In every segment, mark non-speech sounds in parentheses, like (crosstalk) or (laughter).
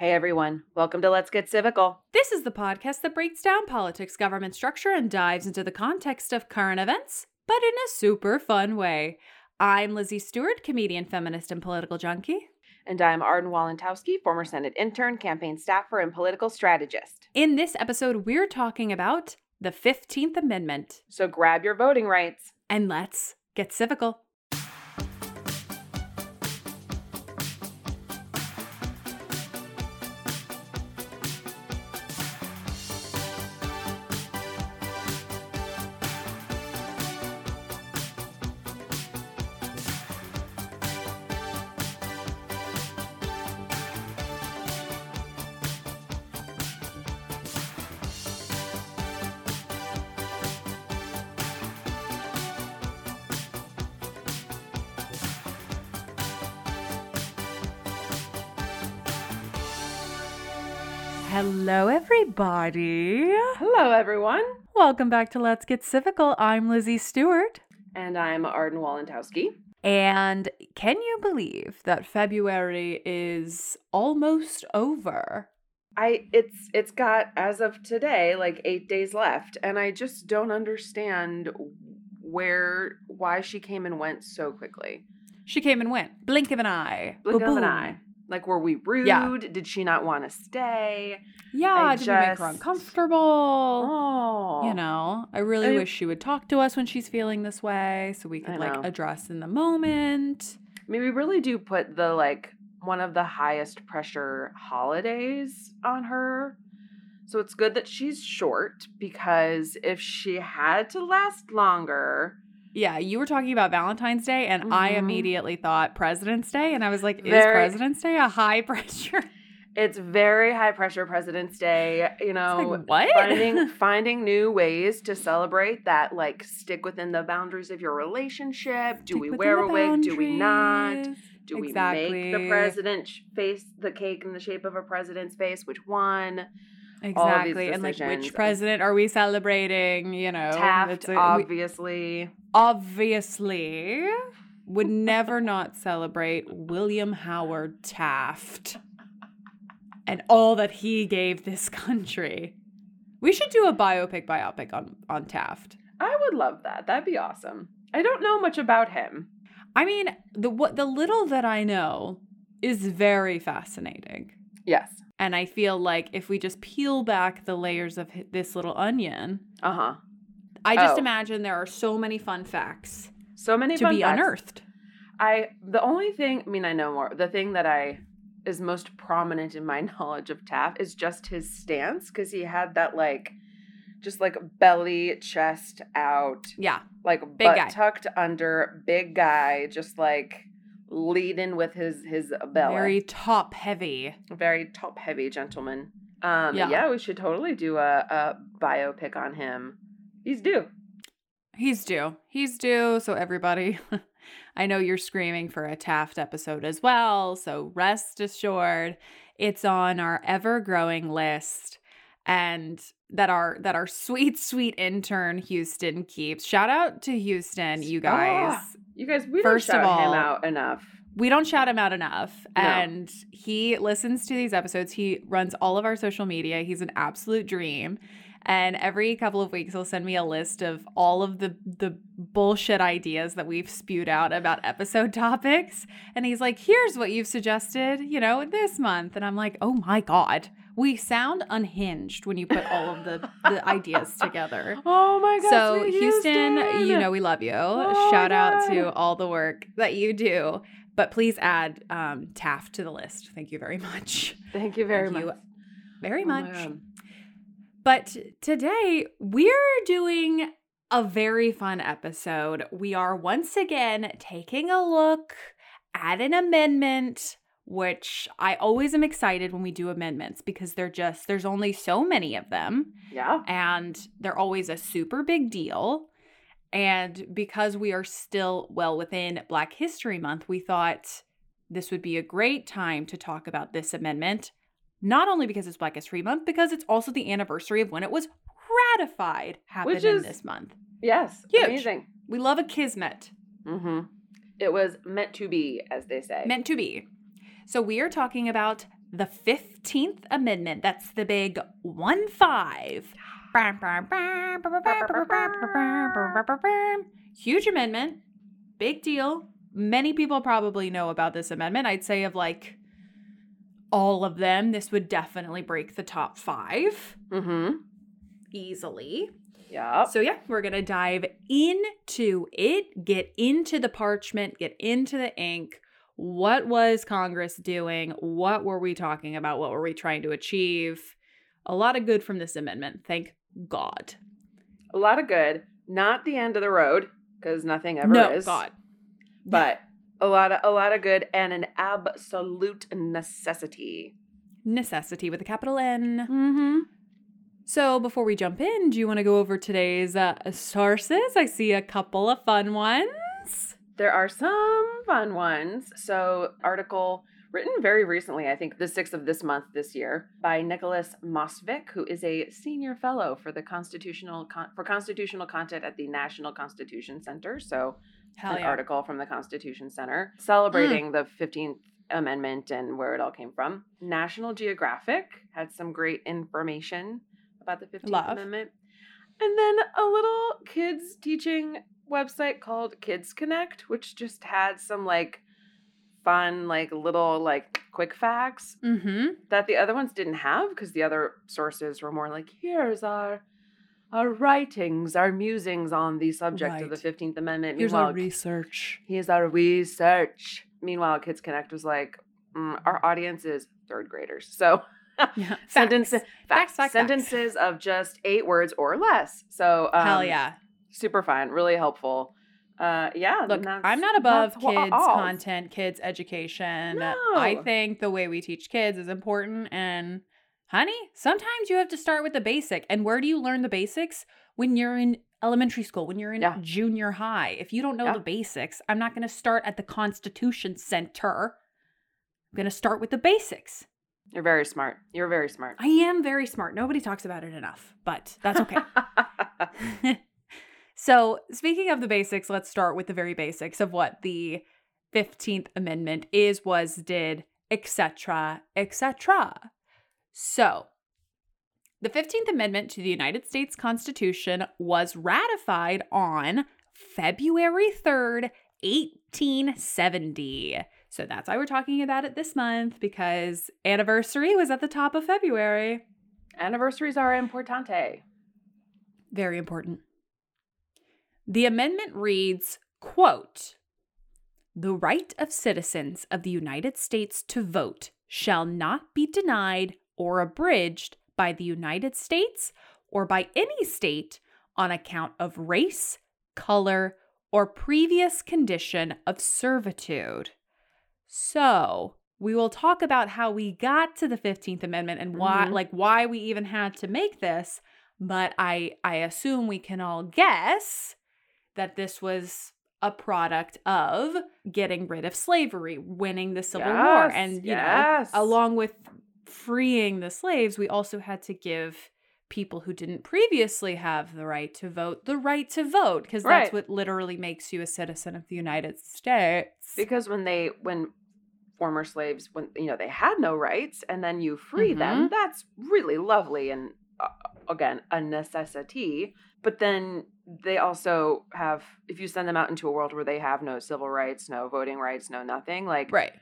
Hey everyone, welcome to Let's Get Civical. This is the podcast that breaks down politics, government structure, and dives into the context of current events, but in a super fun way. I'm Lizzie Stewart, comedian, feminist, and political junkie. And I'm Arden Walentowski, former Senate intern, campaign staffer, and political strategist. In this episode, we're talking about the 15th Amendment. So grab your voting rights. And let's get civical. Hello, everybody. Hello, everyone. Welcome back to Let's Get Civical. I'm Lizzie Stewart. And I'm Arden Walentowski. And can you believe that February is almost over? I it's it's got as of today like 8 days left and I just don't understand where why she came and went so quickly. She came and went. Blink of an eye. Blink of an eye. Like were we rude? Yeah. Did she not want to stay? Yeah, I did we make her uncomfortable? Oh. You know, I really I- wish she would talk to us when she's feeling this way so we could like address in the moment. I mean, we really do put the like one of the highest pressure holidays on her. So it's good that she's short because if she had to last longer, Yeah, you were talking about Valentine's Day, and I Mhm. immediately thought President's Day, and I was like, is Very- President's Day a high (laughs) pressure? it's very high pressure President's Day. You know, like, what? finding (laughs) finding new ways to celebrate that like stick within the boundaries of your relationship. Do Stick we wear a wig? Do we not? Do we make the president face the cake in the shape of a president's face? Which one? Exactly. And like, which president are we celebrating? You know, Taft, a- we- obviously. obviously would never not celebrate William Howard Taft and all that he gave this country. We should do a biopic biopic on on Taft. I would love that. That'd be awesome. I don't know much about him. I mean, the what the little that I know is very fascinating. Yes. And I feel like if we just peel back the layers of this little onion, Uh huh. I just Oh. imagine there are so many fun facts So many to be facts. unearthed. I the only thing. I mean, I know more. The thing that I is most prominent in my (laughs) knowledge of Taft is just his stance because he had that like, just like belly, chest out, Yeah. like Big butt guy. tucked under, big guy, just like leading with his his belly. Very top heavy. very top heavy gentleman. Um, Yeah. yeah. we should totally do a, a biopic on him. He's due. He's due. He's due. So, everybody, (laughs) I know you're screaming for a Taft episode as well. So, rest assured, it's on our ever growing list. And that our that our sweet sweet intern Houston keeps. Shout out to Houston, you guys. Ah, you guys, we First don't shout him all- out enough. we don't shout him out enough No. and he listens to these episodes he runs all of our social media he's an absolute dream and every couple of weeks he'll send me a list of all of the the bullshit ideas that we've spewed out about episode (laughs) topics and he's like here's what you've suggested you know this month and i'm like oh my god we sound unhinged when you put all of the, the (laughs) ideas together Oh my god! so sweet Houston, you know we love you. Oh Shout out to all the work that you do. But please add um, Taft to the list. Thank you very much. Thank you very Thank much. you very Oh much. But today we're doing a very fun episode. We are once again taking a look at an amendment which I always am excited when we do amendments because they're just, there's only so many of them Yeah. and they're always a super big deal. And because we are still well within Black History Month, we thought this would be a great time to talk about this amendment, not only because it's Black History Month, because it's also the anniversary of when it was ratified, happened Which in this month. Yes. Huge. Amazing. We love a kismet, Mm-hmm. It was meant to be, as they say. meant to be. So we are talking about the 15th Amendment. That's the big 1 5. Huge amendment. Big deal. Many people probably know about this amendment. I'd say of like all of them, this would definitely break the top five mm-hmm. easily. Yeah. So, yeah, we're going to dive into it, get into the parchment, get into the ink. What was Congress doing? What were we talking about? What were we trying to achieve? A lot of good from this amendment. Thank God. a lot of good. Not the end of the road, because nothing ever no, is. God. (laughs) But a lot of a lot of good and an absolute necessity. Necessity with a capital N. Mm-hmm. So, before we jump in, do you want to go over today's uh, sources? I see a couple of fun ones. There are some fun ones. So, article written very recently, I think the 6th of this month this year, by Nicholas Mosvick, who is a senior fellow for the constitutional Con- for constitutional content at the National Constitution Center. So, Hell an yeah. article from the Constitution Center mm. celebrating the 15th Amendment and where it all came from. National Geographic had some great information about the 15th Love. Amendment. And then a little kids teaching website called Kids Connect, which just had some like fun, like little like quick facts Mm-hmm. that the other ones didn't have because the other sources were more like, here's our our writings, our musings on the subject of the 15th Amendment. Here's our Meanwhile, research. Here's our research. Meanwhile, Kids Connect was like, mm, our audience is third graders. So (laughs) Yeah. sentences, Facts. Facts, facts, sentences of just eight words or less. So um, Hell yeah. Super fun, really helpful. Uh, yeah, Look, I'm not above kids all. content, kids education. I think the way we teach kids is important. And honey, sometimes you have to start with the basic. And where do you learn the basics? When you're in elementary school, when you're in Yeah. junior high. If you don't know Yeah. the basics, I'm not going to start at the Constitution Center. I'm going to start with the basics. You're very smart. You're very smart. I am very smart. Nobody talks about it enough, but that's okay. (laughs) (laughs) so, speaking of the basics, let's start with the very basics of what the 15th Amendment is, was, did, etc., etc. So, the 15th Amendment to the United States Constitution was ratified on February 3rd, 1870. So that's why we're talking about it this month because anniversary was at the top of February. Anniversaries are importante. Very important. The amendment reads, quote, "The right of citizens of the United States to vote shall not be denied or abridged by the United States or by any state on account of race, color, or previous condition of servitude." So, we will talk about how we got to the 15th amendment and why Mhm. like why we even had to make this but I I assume we can all guess that this was a product of getting rid of slavery, winning the Civil War, and you yes. know, along with freeing the slaves, we also had to give people who didn't previously have the right to vote the right to vote because that's what literally makes you a citizen of the United States. Because when they when former slaves when you know they had no rights and then you free them, Mhm. that's really lovely and uh, again a necessity. But then they also have if you send them out into a world where they have no civil rights, no voting rights, no nothing, like right.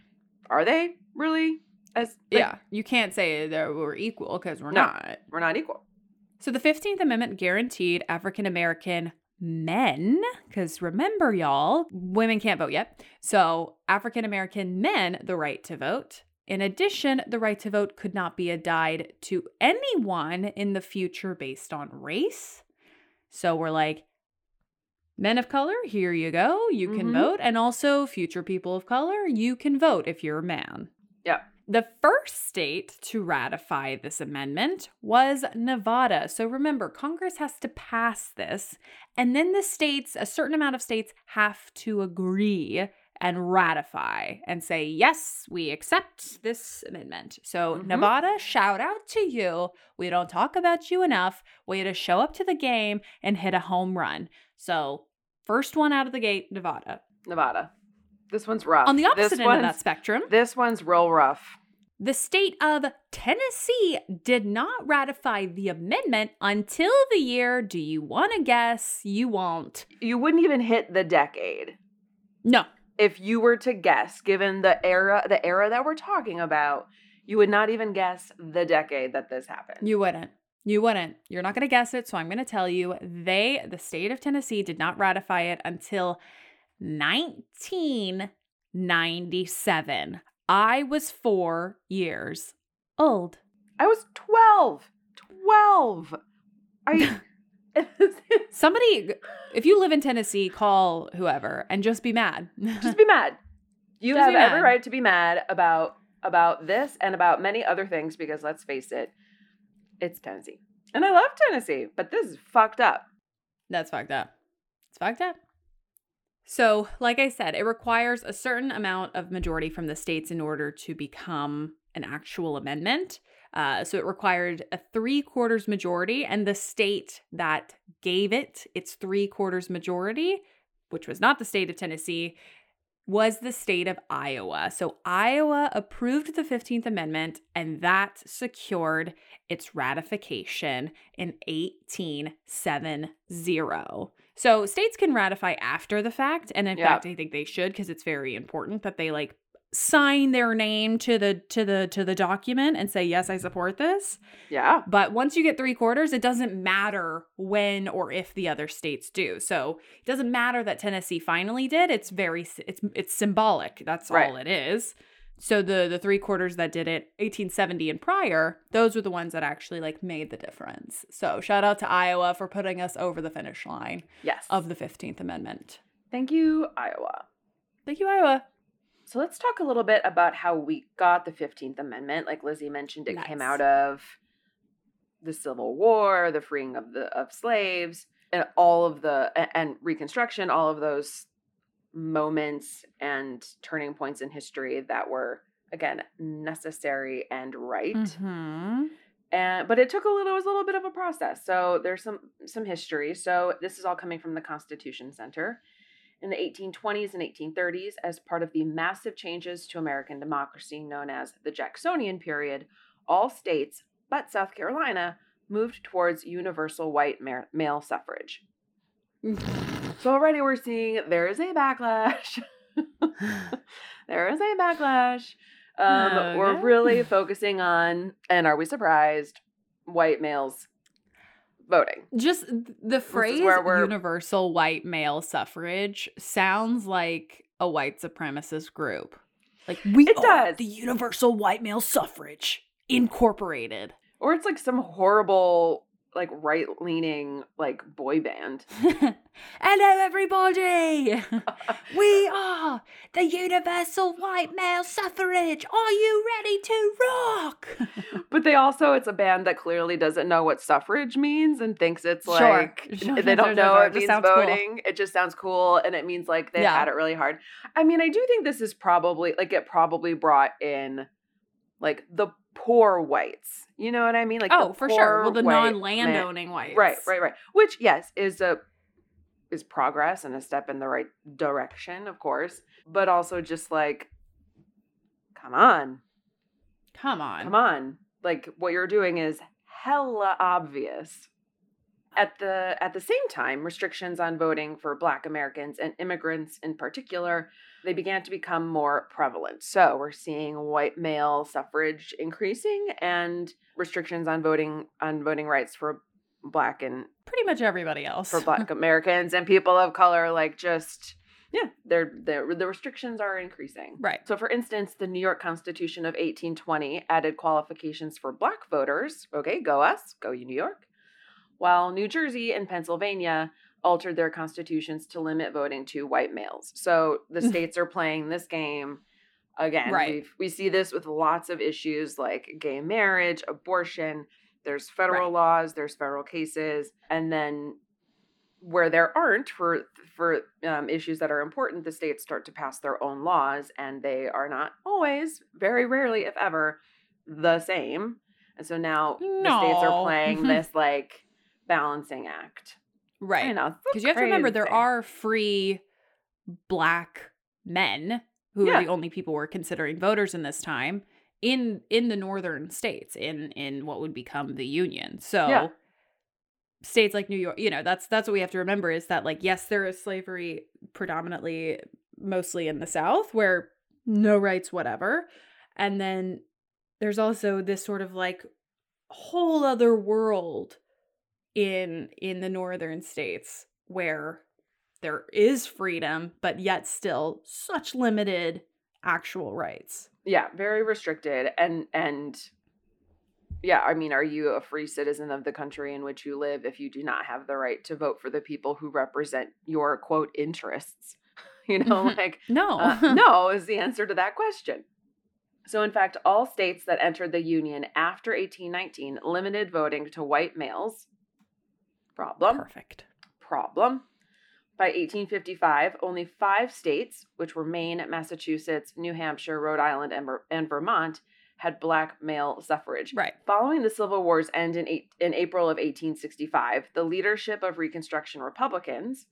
are they really as like, yeah. You can't say that we're equal because we're No. not. we're not equal. So the 15th Amendment guaranteed African American men, because remember, y'all, women can't vote yet. So African American men the right to vote. In addition, the right to vote could not be denied to anyone in the future based on race. So we're like, men of color, here you go. You can Mhm. vote. And also, future people of color, you can vote if you're a man. Yeah. The first state to ratify this amendment was Nevada. So remember, Congress has to pass this, and then the states, a certain amount of states, have to agree and ratify and say, yes, we accept this amendment. So, Mhm. Nevada, shout out to you. We don't talk about you enough. Way to show up to the game and hit a home run. So, first one out of the gate, Nevada. Nevada. This one's rough. On the This opposite end of that spectrum, This one's real rough. the state of Tennessee did not ratify the amendment until the year, do you want to guess? You won't. You wouldn't even hit the decade. No. If you were to guess, given the era the era that we're talking about, you would not even guess the decade that this happened. You wouldn't. You wouldn't. You're not going to guess it, so I'm going to tell you. They, the state of Tennessee, did not ratify it until 1997. I was four years old. I was 12. 12. Are you (laughs) (laughs) Somebody, if you live in Tennessee, call whoever and just be mad. (laughs) just be mad. You Just have every mad. right to be mad about about this and about many other things because let's face it, it's Tennessee. And I love Tennessee, but this is fucked up. That's fucked up. It's fucked up. So, like I said, it requires a certain amount of majority from the states in order to become an actual amendment. Uh, so, it required a three quarters majority, and the state that gave it its three quarters majority, which was not the state of Tennessee, was the state of Iowa. So, Iowa approved the 15th Amendment, and that secured its ratification in 1870. So states can ratify after the fact, and in fact, I think they should because it's very important that they like sign their name to the to the to the document and say yes, I support this. Yeah. But once you get three quarters, it doesn't matter when or if the other states do. So it doesn't matter that Tennessee finally did. It's very it's it's symbolic. That's Right. all it is. So the the three quarters that did it 1870 and prior, those were the ones that actually like made the difference. So shout out to Iowa for putting us over the finish line Yes. of the 15th Amendment. Thank you, Iowa. Thank you, Iowa. So let's talk a little bit about how we got the 15th Amendment. Like Lizzie mentioned, it came out of the Civil War, the freeing of the of slaves, and all of the and Reconstruction, all of those moments and turning points in history that were again necessary and right. Mm-hmm. And but it took a little it was a little bit of a process. So there's some some history. So this is all coming from the Constitution Center. In the 1820s and 1830s, as part of the massive changes to American democracy known as the Jacksonian period, all states but South Carolina moved towards universal white ma- male suffrage. (sighs) So already we're seeing there is a backlash. (laughs) there is a backlash. Um, We're really focusing on, and are we surprised, white males voting. Just the phrase universal white male suffrage sounds like a white supremacist group. Like we It does. the universal white male suffrage incorporated. Or it's like some horrible, like right leaning, like boy band. (laughs) Hello everybody. (laughs) we are the universal white male suffrage. Are you ready to rock? (laughs) But they also, it's a band that clearly doesn't know what suffrage means and thinks it's like, Sure, they don't know it It means sounds cool. voting. It just sounds cool and it means like they Yeah. had it really hard. I mean, I do think this is probably, like, it probably brought in like the poor whites. You know what I mean? Like, oh, for sure. Well, the white non-land man- owning whites. Right, right, right. Which, yes, is a is progress and a step in the right direction, of course. But also just like, come on, Come on. come on. Like what you're doing is hella obvious. At the at the same time, restrictions on voting for black Americans and immigrants in particular, they began to become more prevalent. So we're seeing white male suffrage increasing and restrictions on voting on voting rights for black and Pretty much everybody else. for black (laughs) Americans and people of color, like just yeah, they're, they're the restrictions are increasing. right. So, for instance, the New York Constitution of 1820 added qualifications for black voters. Okay, go us, go you, New York. While New Jersey and Pennsylvania altered their constitutions to limit voting to white males. So the states are playing this game Again, Right. we've, we see this with lots of issues like gay marriage, abortion. There's federal Right. laws, there's federal cases, and then where there aren't for for um, issues that are important, the states start to pass their own laws, and they are not always, very rarely, if ever, the same. And so now the states are playing this like balancing act. Right. Because you have to remember there are free black men who Yeah. are the only people we're considering voters in this time in in the northern states in in what would become the union. So Yeah. states like New York, you know, that's that's what we have to remember is that like yes, there is slavery predominantly mostly in the south where no rights whatever. And then there's also this sort of like whole other world in in the northern states where there is freedom but yet still such limited actual rights. yeah very restricted and and yeah i mean are you a free citizen of the country in which you live if you do not have the right to vote for the people who represent your quote interests (laughs) you know Mhm. like No. uh, (laughs) no is the answer to that question so in fact all states that entered the union after 1819 limited voting to white males problem Perfect. problem. By 1855, only five states, which were Maine, Massachusetts, New Hampshire, Rhode Island, and, and Vermont, had black male suffrage. Right. Following the Civil War's end in, eight, in April of 1865, the leadership of Reconstruction Republicans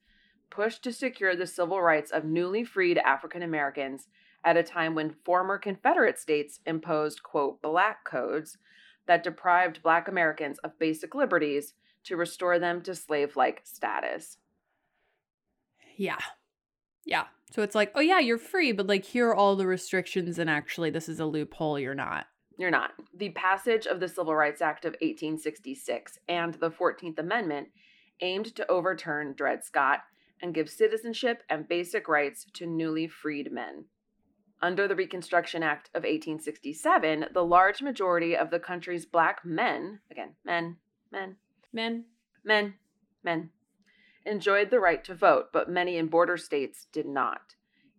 pushed to secure the civil rights of newly freed African Americans at a time when former Confederate states imposed, quote, black codes that deprived black Americans of basic liberties to restore them to slave like status. Yeah. Yeah. So it's like, oh yeah, you're free, but like here are all the restrictions and actually this is a loophole you're not. You're not. The passage of the Civil Rights Act of 1866 and the 14th Amendment aimed to overturn Dred Scott and give citizenship and basic rights to newly freed men. Under the Reconstruction Act of 1867, the large majority of the country's black men, again, men, men, Men. men, men, enjoyed the right to vote, but many in border states did not.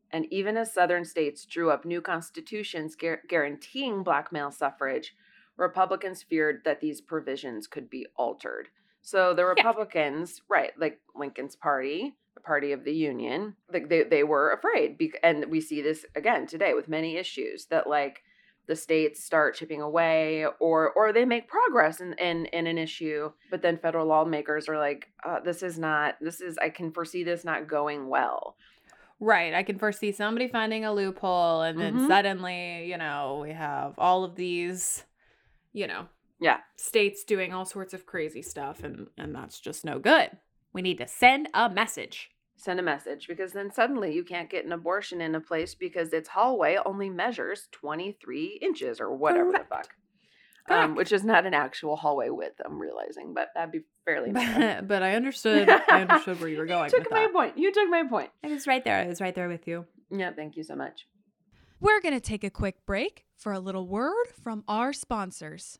And even as southern states drew up new constitutions guar- guaranteeing black male suffrage, Republicans feared that these provisions could be altered. So the Republicans, right, like Lincoln's party, the party of the Union, like they, they were afraid. bec- And we see this again today with many issues that like the states start chipping away or or they make progress in, in, in an issue, but then federal lawmakers are like, uh, this is not, this is, I can foresee this not going well. Right. I can foresee somebody finding a loophole and then Mhm. suddenly, you know, we have all of these, you know, Yeah. states doing all sorts of crazy stuff and and that's just no good. We need to send a message. Send a message because then suddenly you can't get an abortion in a place because its hallway only measures 23 inches or whatever the fuck. Um, which is not an actual hallway width, I'm realizing, but that'd be fairly. But, (laughs) but I (laughs) understood I understood where you were going You took my that. point. You took my point. I was right there. I was right there with you. Yeah, thank you so much. We're going to take a quick break for a little word from our sponsors.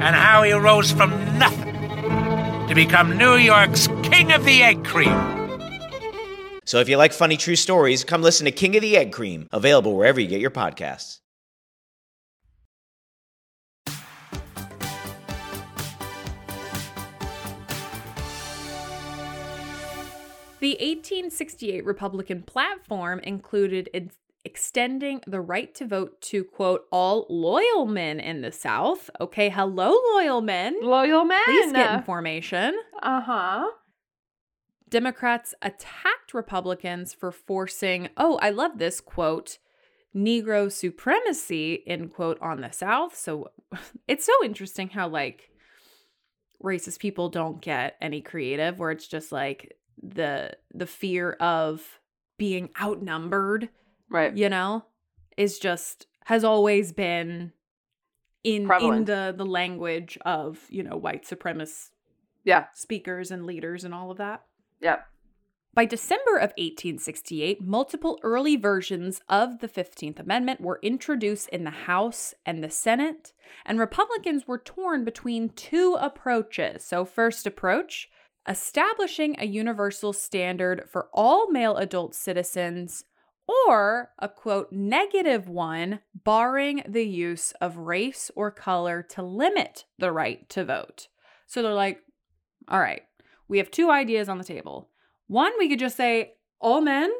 and how he rose from nothing to become New York's King of the Egg Cream. So if you like funny true stories, come listen to King of the Egg Cream, available wherever you get your podcasts. The 1868 Republican platform included its extending the right to vote to quote all loyal men in the South. Okay, hello, loyal men. Loyal men. Please get in formation. Uh huh. Democrats attacked Republicans for forcing, oh, I love this quote, Negro supremacy, end quote, on the South. So (laughs) it's so interesting how, like, racist people don't get any creative, where it's just like the the fear of being outnumbered, Right. you know, is just has always been in in the the language of, you know, white supremacist Yeah. speakers and leaders and all of that. yeah By December of 1868, multiple early versions of the 15th Amendment were introduced in the House and the Senate, and Republicans were torn between two approaches. So, first approach, establishing a universal standard for all male adult citizens, or a quote, negative one, barring the use of race or color to limit the right to vote. So they're like, all right, we have two ideas on the table. One, we could just say, all men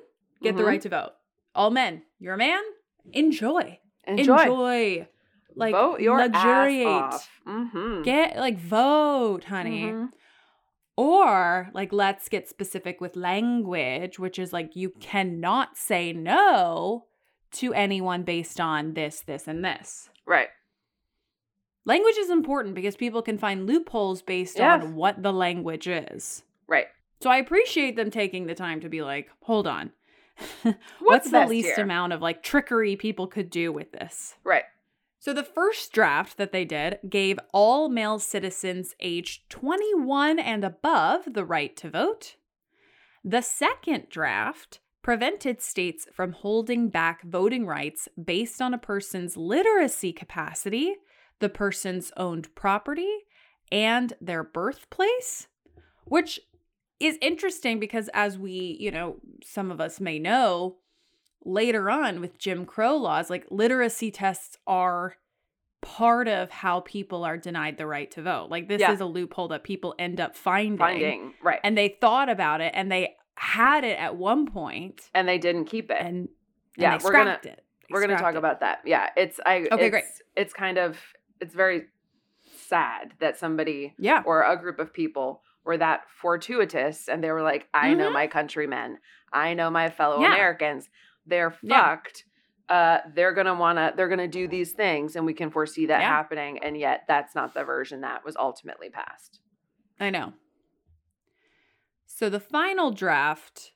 get the Mhm. right to vote. All men, you're a man, enjoy. Enjoy. Enjoy. Like Vote your luxuriate. Mm-hmm. Get like vote, honey. Mhm. Or like let's get specific with language, which is like you mm. cannot say no to anyone based on this, this, and this. Right. Language is important because people can find loopholes based Yes. on what the language is. Right. So I appreciate them taking the time to be like, hold on. (laughs) What's What's, the least here? amount of like trickery people could do with this? Right. So the first draft that they did gave all male citizens aged 21 and above the right to vote. The second draft prevented states from holding back voting rights based on a person's literacy capacity, the person's owned property, and their birthplace, which is interesting because as we, you know, some of us may know, later on with Jim Crow laws, like literacy tests are part of how people are denied the right to vote. Like this Yeah. is a loophole that people end up finding. Finding. Right. And they thought about it and they had it at one point and they didn't keep it. and, and Yeah, they we're gonna- it. They We're going to talk it. about that. Yeah, it's I Okay, it's, great. It's kind of it's very sad that somebody Yeah. or a group of people were that fortuitous and they were like, I know Mhm. my countrymen. I know my fellow Yeah. Americans. They're Yeah. fucked. Uh, they're gonna wanna they're gonna do these things and we can foresee that Yeah. happening, and yet that's not the version that was ultimately passed. I know. So the final draft,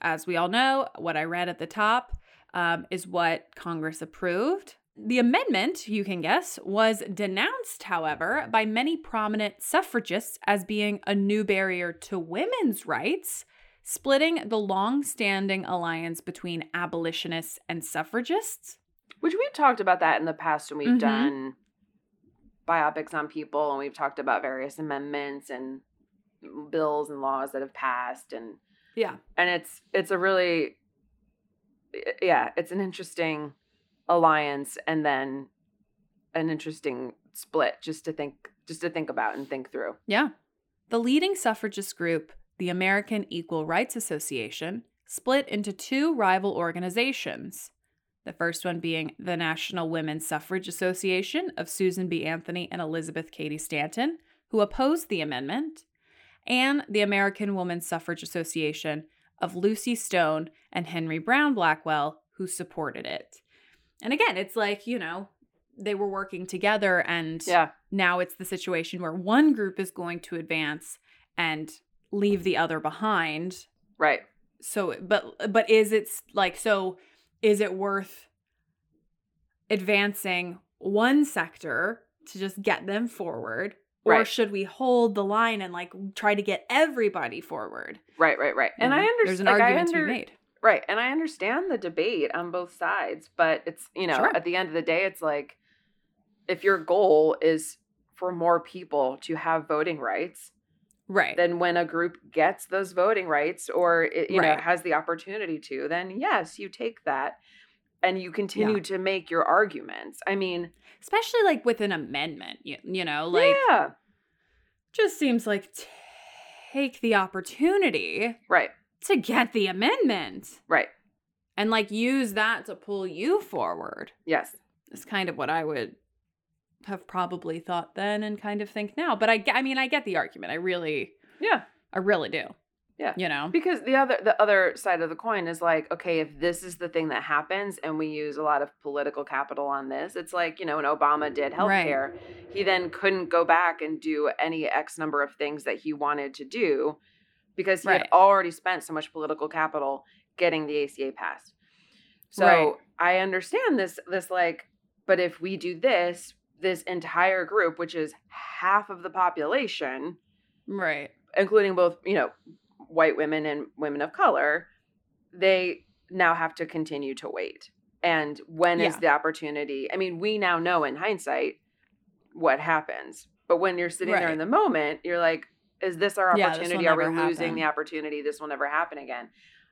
as we all know, what I read at the top, um, is what Congress approved. The amendment, you can guess, was denounced, however, by many prominent suffragists as being a new barrier to women's rights, splitting the long standing alliance between abolitionists and suffragists. Which we've talked about that in the past when we've Mhm. done biopics on people and we've talked about various amendments and bills and laws that have passed and Yeah. and it's it's a really yeah, it's an interesting alliance and then an interesting split just to think just to think about and think through. Yeah. The leading suffragist group, the American Equal Rights Association, split into two rival organizations. The first one being the National Women's Suffrage Association of Susan B. Anthony and Elizabeth Cady Stanton, who opposed the amendment, and the American Women's Suffrage Association of Lucy Stone and Henry Browne Blackwell, who supported it. And again, it's like, you know, they were working together and Yeah. now it's the situation where one group is going to advance and leave the other behind Right. so but but is it like so is it worth advancing one sector to just get them forward or should we hold the line and like try to get everybody forward Right, right, right. And You I understand there's an like, argument to be made Right. And I understand the debate on both sides, but it's, you know, Sure. at the end of the day, it's like if your goal is for more people to have voting rights, right then when a group gets those voting rights or it, you know has the opportunity to, then yes, you take that and you continue Yeah. to make your arguments. I mean, especially like with an amendment you, you know like yeah, just seems like take the opportunity right, to get the amendment right. and like use that to pull you forward. Yes. it's kind of what I would have probably thought then and kind of think now. But I I mean, I get the argument. I really Yeah. I really do. Yeah. You know. Because the other the other side of the coin is like, okay, if this is the thing that happens and we use a lot of political capital on this, it's like, you know, when Obama did Right. healthcare, he then couldn't go back and do any X number of things that he wanted to do because he Right. had already spent so much political capital getting the ACA passed. So Right. I understand this this like, but if we do this, this entire group, which is half of the population, Right. including both, you know, white women and women of color, they now have to continue to wait. And when is Yeah. the opportunity? I mean, we now know in hindsight what happens. But when you're sitting there in the moment, you're like, is this our Yeah, this opportunity? Are we losing happen. the opportunity? This will never happen again.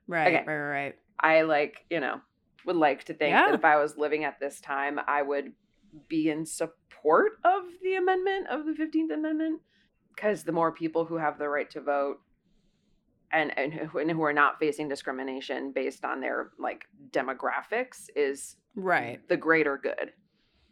Right. Okay. Right. Right. Right. I like, you know, would like to think Yeah. that if I was living at this time, I would be in support of the amendment of the 15th Amendment because the more people who have the right to vote and, and, who, and who are not facing discrimination based on their like demographics is Right. the greater good.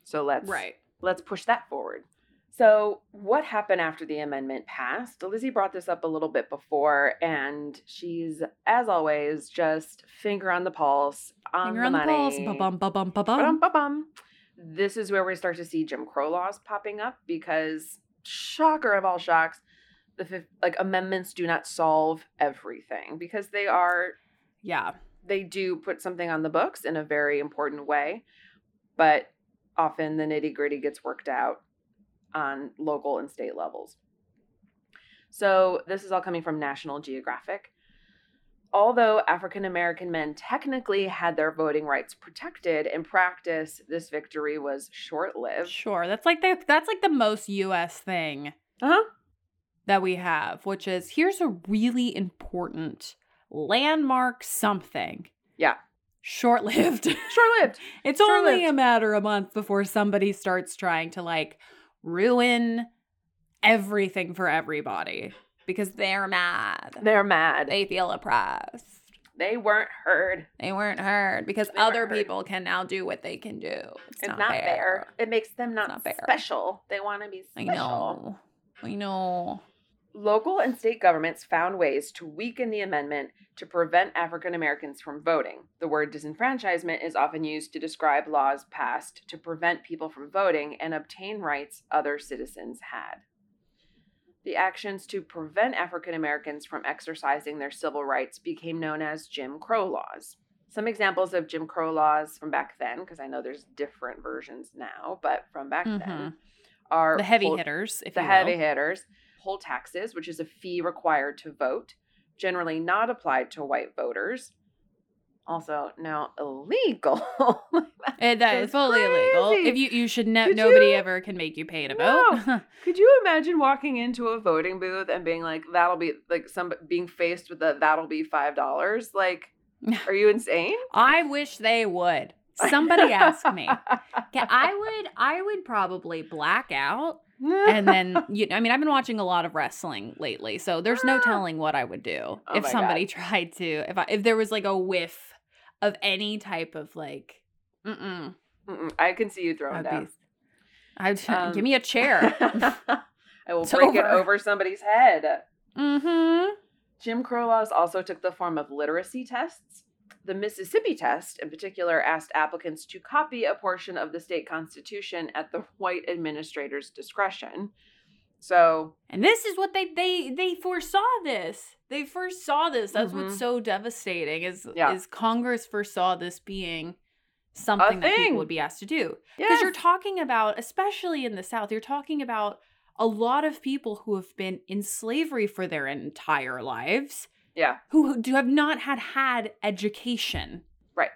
So let's Right. let's push that forward. So, what happened after the amendment passed? Lizzie brought this up a little bit before, and she's, as always, just finger on the pulse, on Finger the on the pulse. Ba-bum, ba-bum, ba-bum. Ba-dum, ba-bum. This is where we start to see Jim Crow laws popping up because, shocker of all shocks, the fif- like amendments do not solve everything because they are Yeah. they do put something on the books in a very important way, but often the nitty gritty gets worked out on local and state levels. So, this is all coming from National Geographic. Although African American men technically had their voting rights protected, in practice, this victory was short lived. Sure. That's like the that's like the most US thing Uh huh. that we have, which is here's a really important landmark something. Yeah. Short lived. (laughs) Short lived. it's only Short-lived. a matter of a month before somebody starts trying to like ruin everything for everybody because they're mad. They're mad. They feel oppressed. They weren't heard. They weren't heard because They other heard. people can now do what they can do. It's, It's not, not, fair. fair. It makes them not, not special. They want to be special. I know. I know. Local and state governments found ways to weaken the amendment to prevent African Americans from voting. The word disenfranchisement is often used to describe laws passed to prevent people from voting and obtain rights other citizens had. The actions to prevent African Americans from exercising their civil rights became known as Jim Crow laws. Some examples of Jim Crow laws from back then, because I know there's different versions now, but from back then, Mhm. are The heavy poll- hitters, if the you heavy hitters, poll taxes, which is a fee required to vote, generally not applied to white voters. Also, now illegal. (laughs) Eh, that is is fully illegal. If you you should ne- nobody you- ever can make you pay to No. vote. (laughs) Could you imagine walking into a voting booth and being like, "That'll be like some being faced with the that'll be five dollars"? Like, (laughs) are you insane? I wish they would. Somebody ask me. Yeah, I would I would probably black out and then you know, I mean I've been watching a lot of wrestling lately, so there's no (gasps) telling what I would do Oh if somebody God. tried to if I, if there was like a whiff of any type of like mm-mm. Mm-mm, I can see you throwing down. I'd Um, give me a chair. (laughs) I will It's break it over. over somebody's head. mm-hmm. Jim Crow laws also took the form of literacy tests. The Mississippi test, in particular, asked applicants to copy a portion of the state constitution at the white administrator's discretion. So, And this is what they they they foresaw this. They foresaw this. That's Mhm. what's so devastating is Yeah. is Congress foresaw this being something that people would be asked to do. Because you're talking about, especially in the South, you're talking about a lot of people who have been in slavery for their entire lives, yeah, who do have not had had education. right,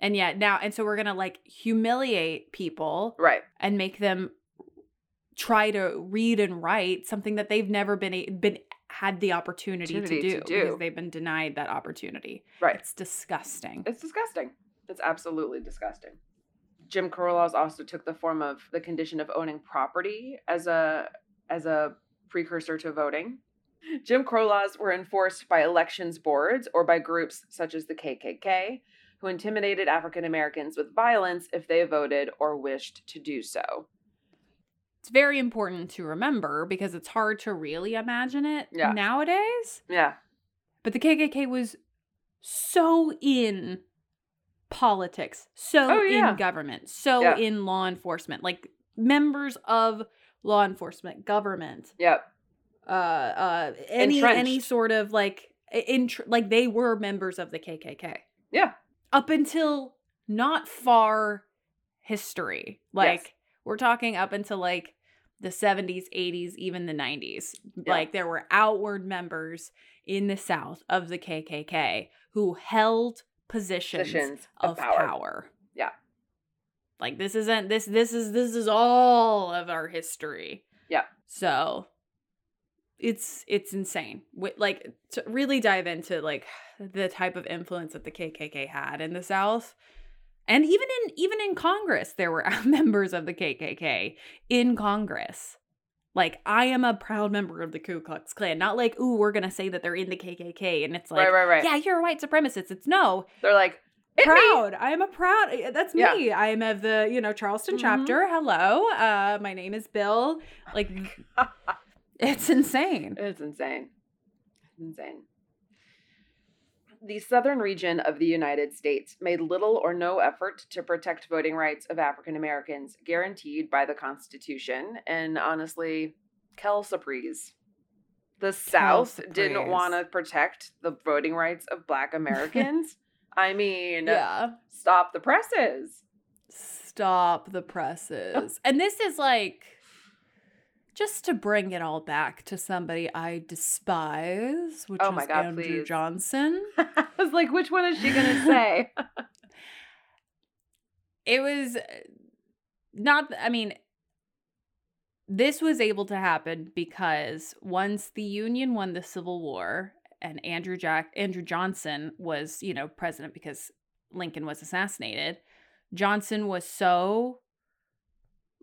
And yet now, and so we're gonna like humiliate people right. and make them try to read and write something that they've never been a- been had the opportunity, Opportunity to, to do do. because they've been denied that opportunity. Right. It's disgusting. It's disgusting. It's absolutely disgusting. Jim Crow laws also took the form of the condition of owning property as a as a precursor to voting. Jim Crow laws were enforced by elections boards or by groups such as the KKK, who intimidated African Americans with violence if they voted or wished to do so. It's very important to remember because it's hard to really imagine it Yeah. nowadays. Yeah. But the KKK was so in politics, so Oh, yeah. in government, so Yeah. in law enforcement, like members of law enforcement, government, Yep. uh, uh, any any sort of like in like they were members of the KKK Yeah. up until not far history. Like Yes. We're talking up until like the 70s, 80s, even the 90s. Yeah. Like there were outward members in the South of the KKK who held positions, Positions of, of power. power. Yeah. Like this isn't this this is this is all of our history. Yeah. So it's it's insane. Like to really dive into like the type of influence that the KKK had in the South. And even in even in Congress there were (laughs) members of the KKK in Congress. Like I am a proud member of the Ku Klux Klan. Not like, ooh, we're gonna say that they're in the KKK, and it's like, Right, right, right. yeah, you're a white supremacist. It's no, They're like, "It's me." proud. I am a proud. eh, That's me. Yeah. I am of the you know Charleston Mhm. chapter. Hello, uh, my name is Bill. Like, (laughs) it's insane. It's insane. It's insane. The southern region of the United States made little or no effort to protect voting rights of African Americans guaranteed by the Constitution. And honestly, Kel surprise. The South didn't want to protect the voting rights of Black (laughs) Americans. I mean, Yeah. stop the presses. Stop the presses. and this is like just to bring it all back to somebody I despise, which Oh is God, Andrew please. Johnson. (laughs) I was like, which one is she going to say? (laughs) it was uh, not i mean this was able to happen because once the union won the civil war and andrew jack andrew johnson was you know president because lincoln was assassinated johnson was so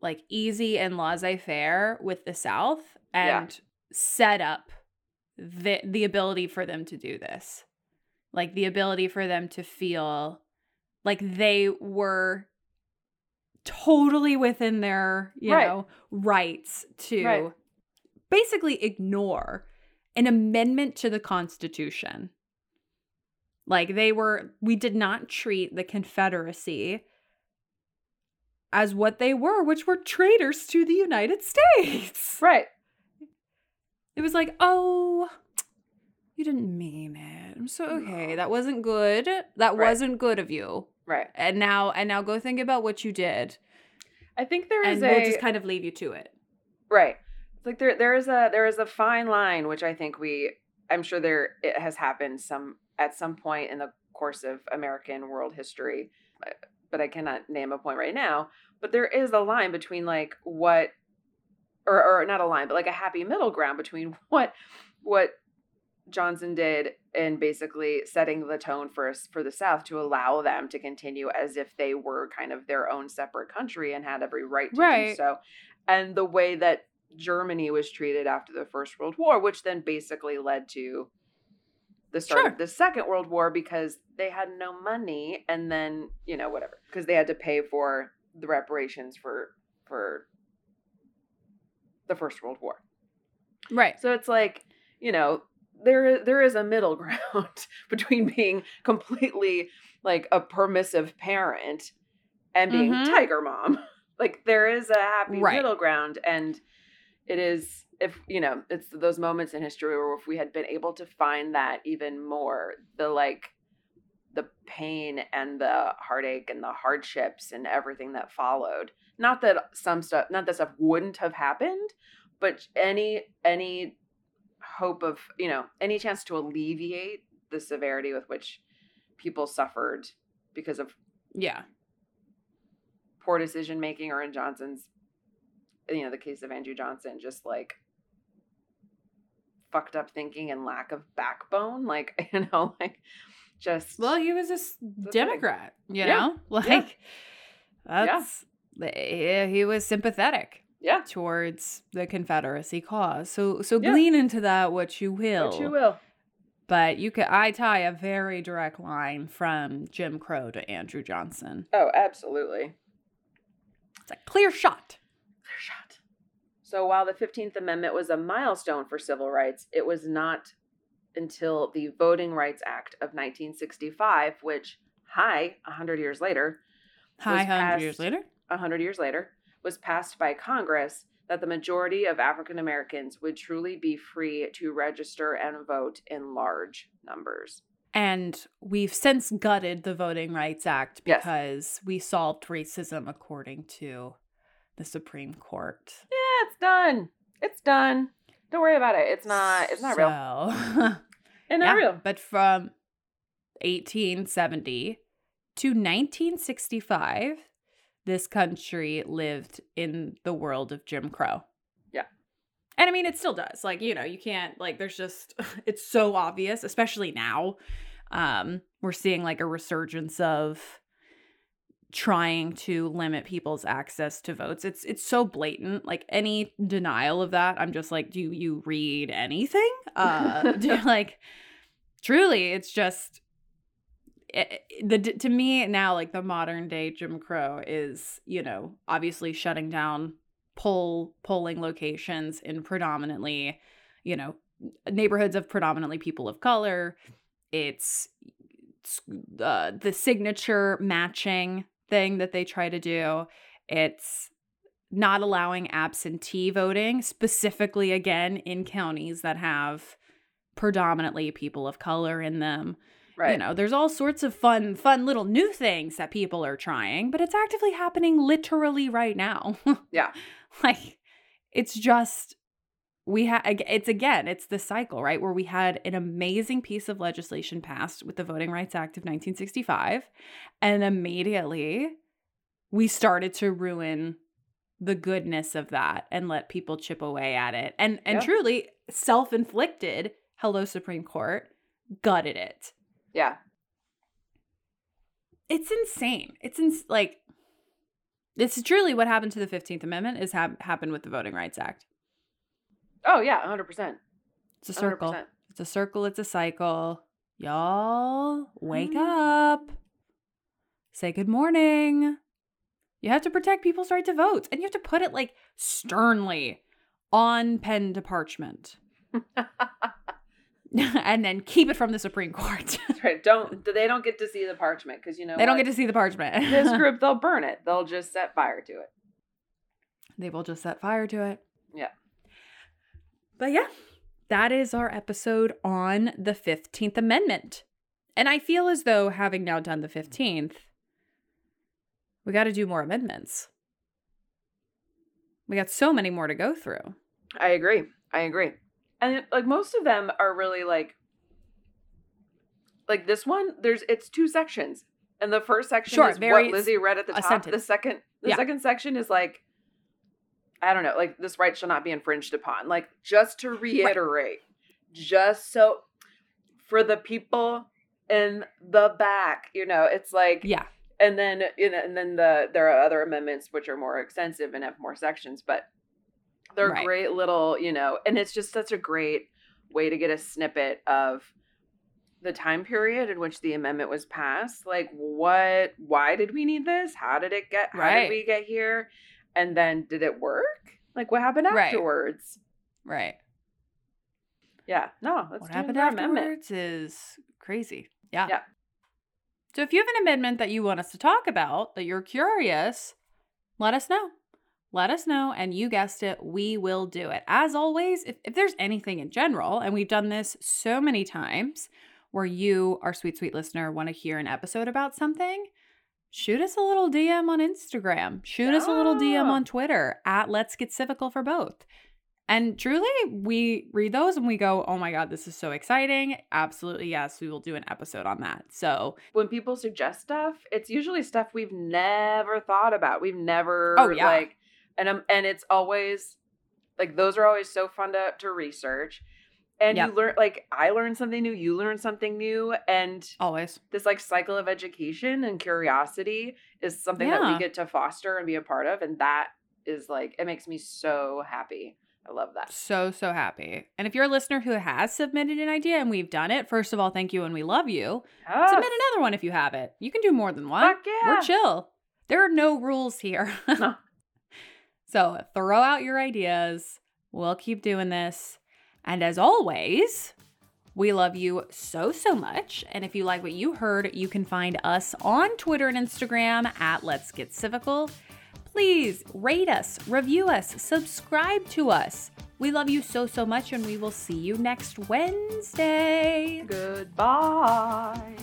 like easy and laissez-faire with the south Yeah. and set up the the ability for them to do this like the ability for them to feel like they were totally within their you Right. know rights to Right. basically ignore an amendment to the constitution like they were we did not treat the confederacy as what they were which were traitors to the united states (laughs) right. it was like oh you didn't mean it i'm so okay that wasn't good that Right. wasn't good of you Right. and now and now go think about what you did I think there is and a we'll just kind of leave you to it Right. It's like there there is a there is a fine line which I think we I'm sure there it has happened some at some point in the course of American world history, but- I cannot name a point right now. But there is a line between like what or or not a line, but like a happy middle ground between (laughs) what what Johnson did in basically setting the tone for us for the South to allow them to continue as if they were kind of their own separate country and had every right to do so. And the way that Germany was treated after the First World War, which then basically led to the start Sure. of the Second World War because they had no money and then, you know, whatever. Because they had to pay for the reparations for for the First World War. right So it's like, you know, there there is a middle (laughs) ground between being completely like a permissive parent and being Mhm. tiger mom. (laughs) Like there is a happy Right. middle ground and it is if you know, it's those moments in history where if we had been able to find that even more, the like the pain and the heartache and the hardships and everything that followed. Not that some stuff not that stuff wouldn't have happened, but any any hope of you know any chance to alleviate the severity with which people suffered because of yeah poor decision making or in johnson's you know the case of andrew johnson just like fucked up thinking and lack of backbone like (laughs) you know like just well he was a democrat you Yeah. know like Yeah. that's yeah, he was sympathetic yeah towards the confederacy cause so so Yeah. glean into that what you will what you will But you could I tie a very direct line from Jim Crow to Andrew Johnson. Oh, absolutely. It's a clear shot. So while the 15th Amendment was a milestone for civil rights, it was not until the Voting Rights Act of 1965, which, hi, 100 years later, Hi, was 100 years passed- later. 100 years later, was passed by Congress that the majority of African Americans would truly be free to register and vote in large numbers. And we've since gutted the Voting Rights Act Yes. because we solved racism according to the Supreme Court. Yeah, it's done. It's done. Don't worry about it. It's not. It's not real. real. (laughs) It's not Yeah, real. But from 1870 to 1965, this country lived in the world of Jim Crow. Yeah. And I mean, it still does. Like, you know, you can't, like, there's just, (laughs) it's so obvious, especially now. Um, we're seeing like a resurgence of trying to limit people's access to votes. It's it's so blatant. Like any denial of that, I'm just like, do you read anything? (laughs) Uh do, like truly, it's just it, it- the to me now like the modern day Jim Crow is, you know, obviously shutting down poll polling locations in predominantly, you know, neighborhoods of predominantly people of color. It's uh, the signature matching thing that they try to do. It's not allowing absentee voting, specifically again in counties that have predominantly people of color in them. Right. You know, there's all sorts of fun, fun little new things that people are trying, but it's actively happening literally right now. (laughs) Yeah. like, it's just we had it's again it's the cycle right where we had an amazing piece of legislation passed with the voting rights act of 1965 and immediately we started to ruin the goodness of that and let people chip away at it and and Yeah. truly self-inflicted hello supreme court gutted it Yeah. it's insane it's ins- like it's truly what happened to the 15th amendment is hap- happened with the voting rights act Oh yeah, hundred percent. It's a circle. 100%. It's a circle. It's a cycle. Y'all, wake Mm. up. Say good morning. You have to protect people's right to vote, and you have to put it like sternly on pen to parchment. (laughs) (laughs) and then keep it from the Supreme Court. That's right. Don't they don't get to see the parchment because you know they don't get to see the parchment. this (laughs) group. They'll burn it. They'll just set fire to it. they will just set fire to it. Yeah. But yeah, that is our episode on the 15th Amendment. And I feel as though having now done the 15th, we got to do more amendments. We got so many more to go through. I agree. I agree. And like most of them are really like like this one there's it's two sections. And the first section Sure, is what Lizzie read at the top. sentence. The second the Yeah. second section is like I don't know, like this right shall not be infringed upon. Like just to reiterate, just so for the people in the back, you know, it's like Yeah. and then you know, and then the there are other amendments which are more extensive and have more sections, but they're Right. great little, you know, and it's just such a great way to get a snippet of the time period in which the amendment was passed. Like what why did we need this? How did it get how Right. did we get here? And then did it work? Like what happened afterwards? Right. right. Yeah. No, let's what happened the amendment. afterwards is crazy. Yeah. Yeah. So if you have an amendment that you want us to talk about, that you're curious, let us know. Let us know, and you guessed it, we will do it. As always, if, if there's anything in general, and we've done this so many times where you, our sweet, sweet listener, want to hear an episode about something, shoot us a little DM on Instagram. Shoot us a little DM on Twitter at Let's Get Civical for both. And truly, we read those and we go, oh my God, this is so exciting. Absolutely, yes, we will do an episode on that. So, when people suggest stuff, it's usually stuff we've never thought about. We've never Oh, yeah. like and um, and it's always like those are always so fun to to research. And Yep. you learn like I learn something new, you learn something new and always. this like cycle of education and curiosity is something that we get to foster and be a part of and that is like it makes me so happy I love that. So, so happy. And if you're a listener who has submitted an idea and we've done it, first of all, thank you and we love you. Yes. Submit another one if you have it. You can do more than one. Fuck yeah. We're chill. There are no rules here. No. (laughs) so throw out your ideas. We'll keep doing this. And as always, we love you so, so much. And if you like what you heard, you can find us on Twitter and Instagram at Let's Get Civical. Please rate us, review us, subscribe to us. We love you so, so much, and we will see you next Wednesday. Goodbye.